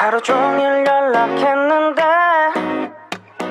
하루 종일 연락했는데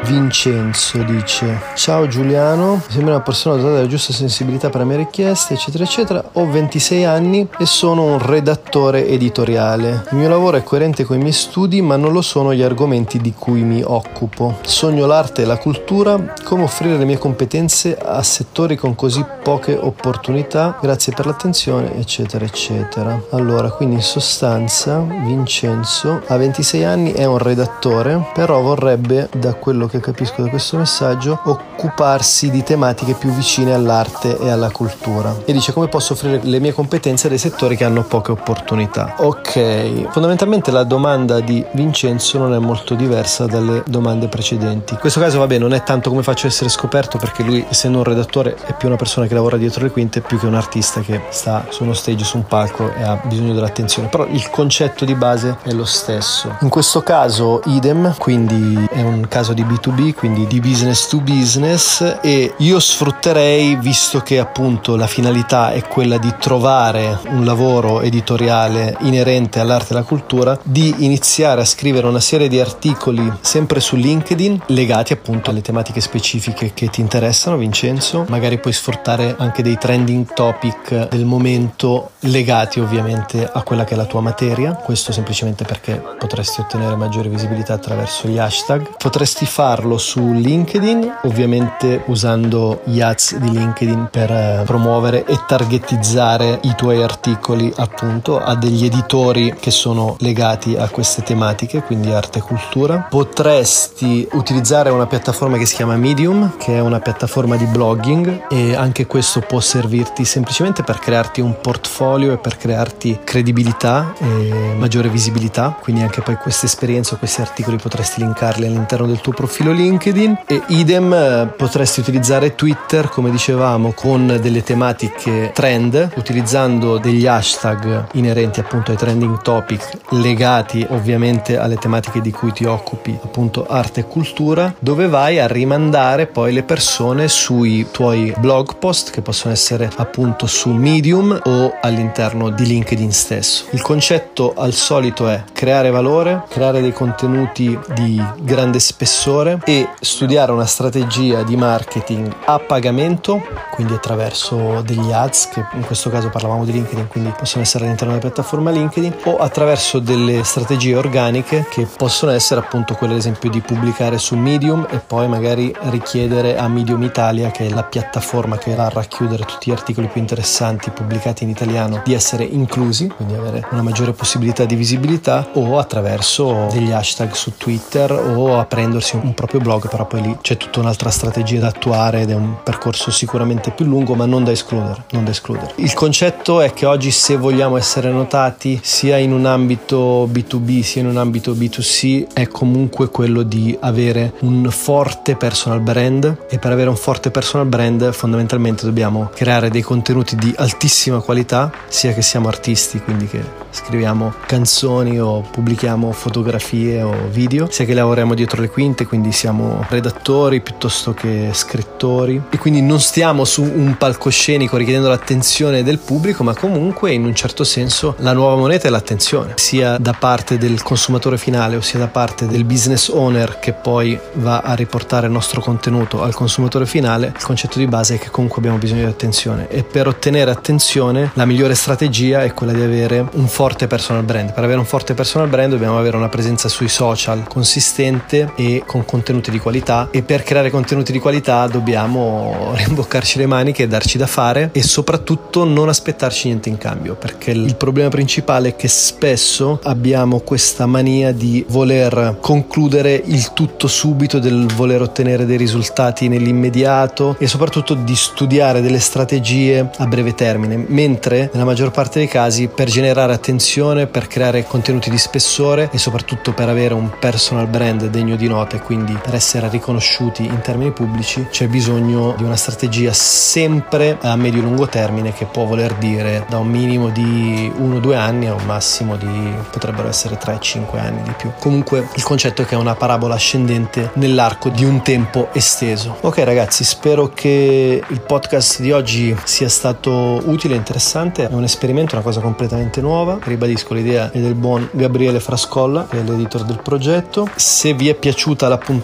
Vincenzo dice Ciao Giuliano, sembra una persona dotata della giusta sensibilità per le mie richieste, eccetera, eccetera. Ho 26 anni e sono un redattore editoriale. Il mio lavoro è coerente con i miei studi, ma non lo sono gli argomenti di cui mi occupo. Sogno l'arte e la cultura, come offrire le mie competenze a settori con così poche opportunità. Grazie per l'attenzione, eccetera, eccetera. Allora, quindi in sostanza, Vincenzo ha 26 anni, è un redattore, però vorrebbe, da quello che capisco da questo messaggio, occuparsi di tematiche più vicine all'arte e alla cultura. E dice come posso offrire le mie competenze a dei settori che hanno poche opportunità. Ok, fondamentalmente la domanda di Vincenzo non è molto diversa dalle domande precedenti. In questo caso, vabbè, non è tanto come faccio a essere scoperto perché lui, essendo un redattore, è più una persona che lavora dietro le quinte più che un artista che sta su uno stage, su un palco e ha bisogno dell'attenzione. Però il concetto di base è lo stesso. In questo caso, idem, quindi è un caso di B2B, quindi di business to business e io sfrutterei, visto che appunto la finalità è quella di trovare un lavoro editoriale inerente all'arte e alla cultura, di iniziare a scrivere una serie di articoli sempre su LinkedIn legati appunto alle tematiche specifiche che ti interessano, Vincenzo. Magari puoi sfruttare anche dei trending topic del momento legati ovviamente a quella che è la tua materia. Questo semplicemente perché potresti ottenere maggiore visibilità attraverso gli hashtag. Potresti farlo su LinkedIn, ovviamente usando gli ads di LinkedIn per eh, promuovere e targetizzare i tuoi articoli appunto a degli editori che sono legati a queste tematiche, quindi arte e cultura. Potresti utilizzare una piattaforma che si chiama Medium, che è una piattaforma di blogging e anche questo può servirti semplicemente per crearti un portfolio e per crearti credibilità e maggiore visibilità, quindi anche poi queste esperienze o questi articoli potresti linkarli all'interno del tuo profilo LinkedIn e idem eh, potresti utilizzare Twitter come dicevamo con delle tematiche trend utilizzando degli hashtag inerenti appunto ai trending topic legati ovviamente alle tematiche di cui ti occupi appunto arte e cultura dove vai a rimandare poi le persone sui tuoi blog post che possono essere appunto su Medium o all'interno di LinkedIn stesso. Il concetto al solito è creare valore, creare dei contenuti di grande spessore e studiare una strategia di marketing a pagamento, quindi attraverso degli ads, che in questo caso parlavamo di LinkedIn, quindi possono essere all'interno della piattaforma LinkedIn, o attraverso delle strategie organiche che possono essere appunto quelle ad esempio di pubblicare su Medium e poi magari richiedere a Medium Italia, che è la piattaforma che va a racchiudere tutti gli articoli più interessanti pubblicati in italiano, di essere inclusi, quindi avere una maggiore possibilità di visibilità, o attraverso degli hashtag su Twitter o aprendersi un proprio blog, però poi lì c'è tutta un'altra strategia da attuare ed è un percorso sicuramente più lungo, ma non da escludere, non da escludere. Il concetto è che oggi se vogliamo essere notati sia in un ambito B2B sia in un ambito B2C è comunque quello di avere un forte personal brand e per avere un forte personal brand fondamentalmente dobbiamo creare dei contenuti di altissima qualità, sia che siamo artisti, quindi che scriviamo canzoni o pubblichiamo fotografie o video, sia che lavoriamo dietro le quinte, quindi siamo redattori piuttosto che scrittori e quindi non stiamo su un palcoscenico richiedendo l'attenzione del pubblico, ma comunque in un certo senso la nuova moneta è l'attenzione, sia da parte del consumatore finale o sia da parte del business owner che poi va a riportare il nostro contenuto al consumatore finale. Il concetto di base è che comunque abbiamo bisogno di attenzione e per ottenere attenzione la migliore strategia è quella di avere un forte personal brand. Per avere un forte personal brand dobbiamo avere una presenza sui social consistente e con contenuti di qualità e per creare contenuti di qualità dobbiamo rimboccarci le maniche darci da fare e soprattutto non aspettarci niente in cambio perché il problema principale è che spesso abbiamo questa mania di voler concludere il tutto subito, del voler ottenere dei risultati nell'immediato e soprattutto di studiare delle strategie a breve termine, mentre nella maggior parte dei casi per generare attenzione, per creare contenuti di spessore e soprattutto per avere un personal brand degno di nota e quindi quindi per essere riconosciuti in termini pubblici c'è bisogno di una strategia sempre a medio-lungo termine che può voler dire da un minimo di 1-2 anni a un massimo di potrebbero essere 3-5 anni di più. Comunque il concetto è che è una parabola ascendente nell'arco di un tempo esteso. Ok ragazzi, spero che il podcast di oggi sia stato utile e interessante, è un esperimento, una cosa completamente nuova. Ribadisco l'idea è del buon Gabriele Frascolla, che è l'editor del progetto. Se vi è piaciuta la puntata,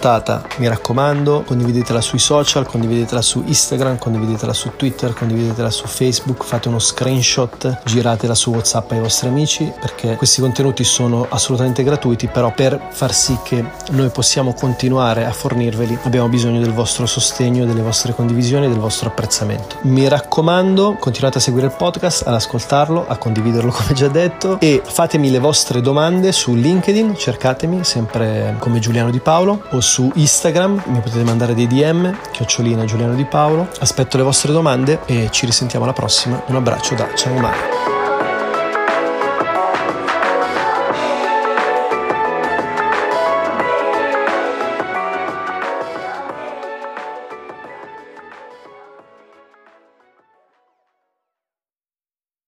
mi raccomando, condividetela sui social, condividetela su Instagram, condividetela su Twitter, condividetela su Facebook, fate uno screenshot, giratela su WhatsApp ai vostri amici perché questi contenuti sono assolutamente gratuiti, però per far sì che noi possiamo continuare a fornirveli abbiamo bisogno del vostro sostegno, delle vostre condivisioni e del vostro apprezzamento. Mi raccomando, continuate a seguire il podcast, ad ascoltarlo, a condividerlo come già detto e fatemi le vostre domande su LinkedIn, cercatemi sempre come Giuliano Di Paolo o su Instagram, mi potete mandare dei DM, chiocciolina Giuliano Di Paolo. Aspetto le vostre domande e ci risentiamo alla prossima. Un abbraccio da Ciao Mario.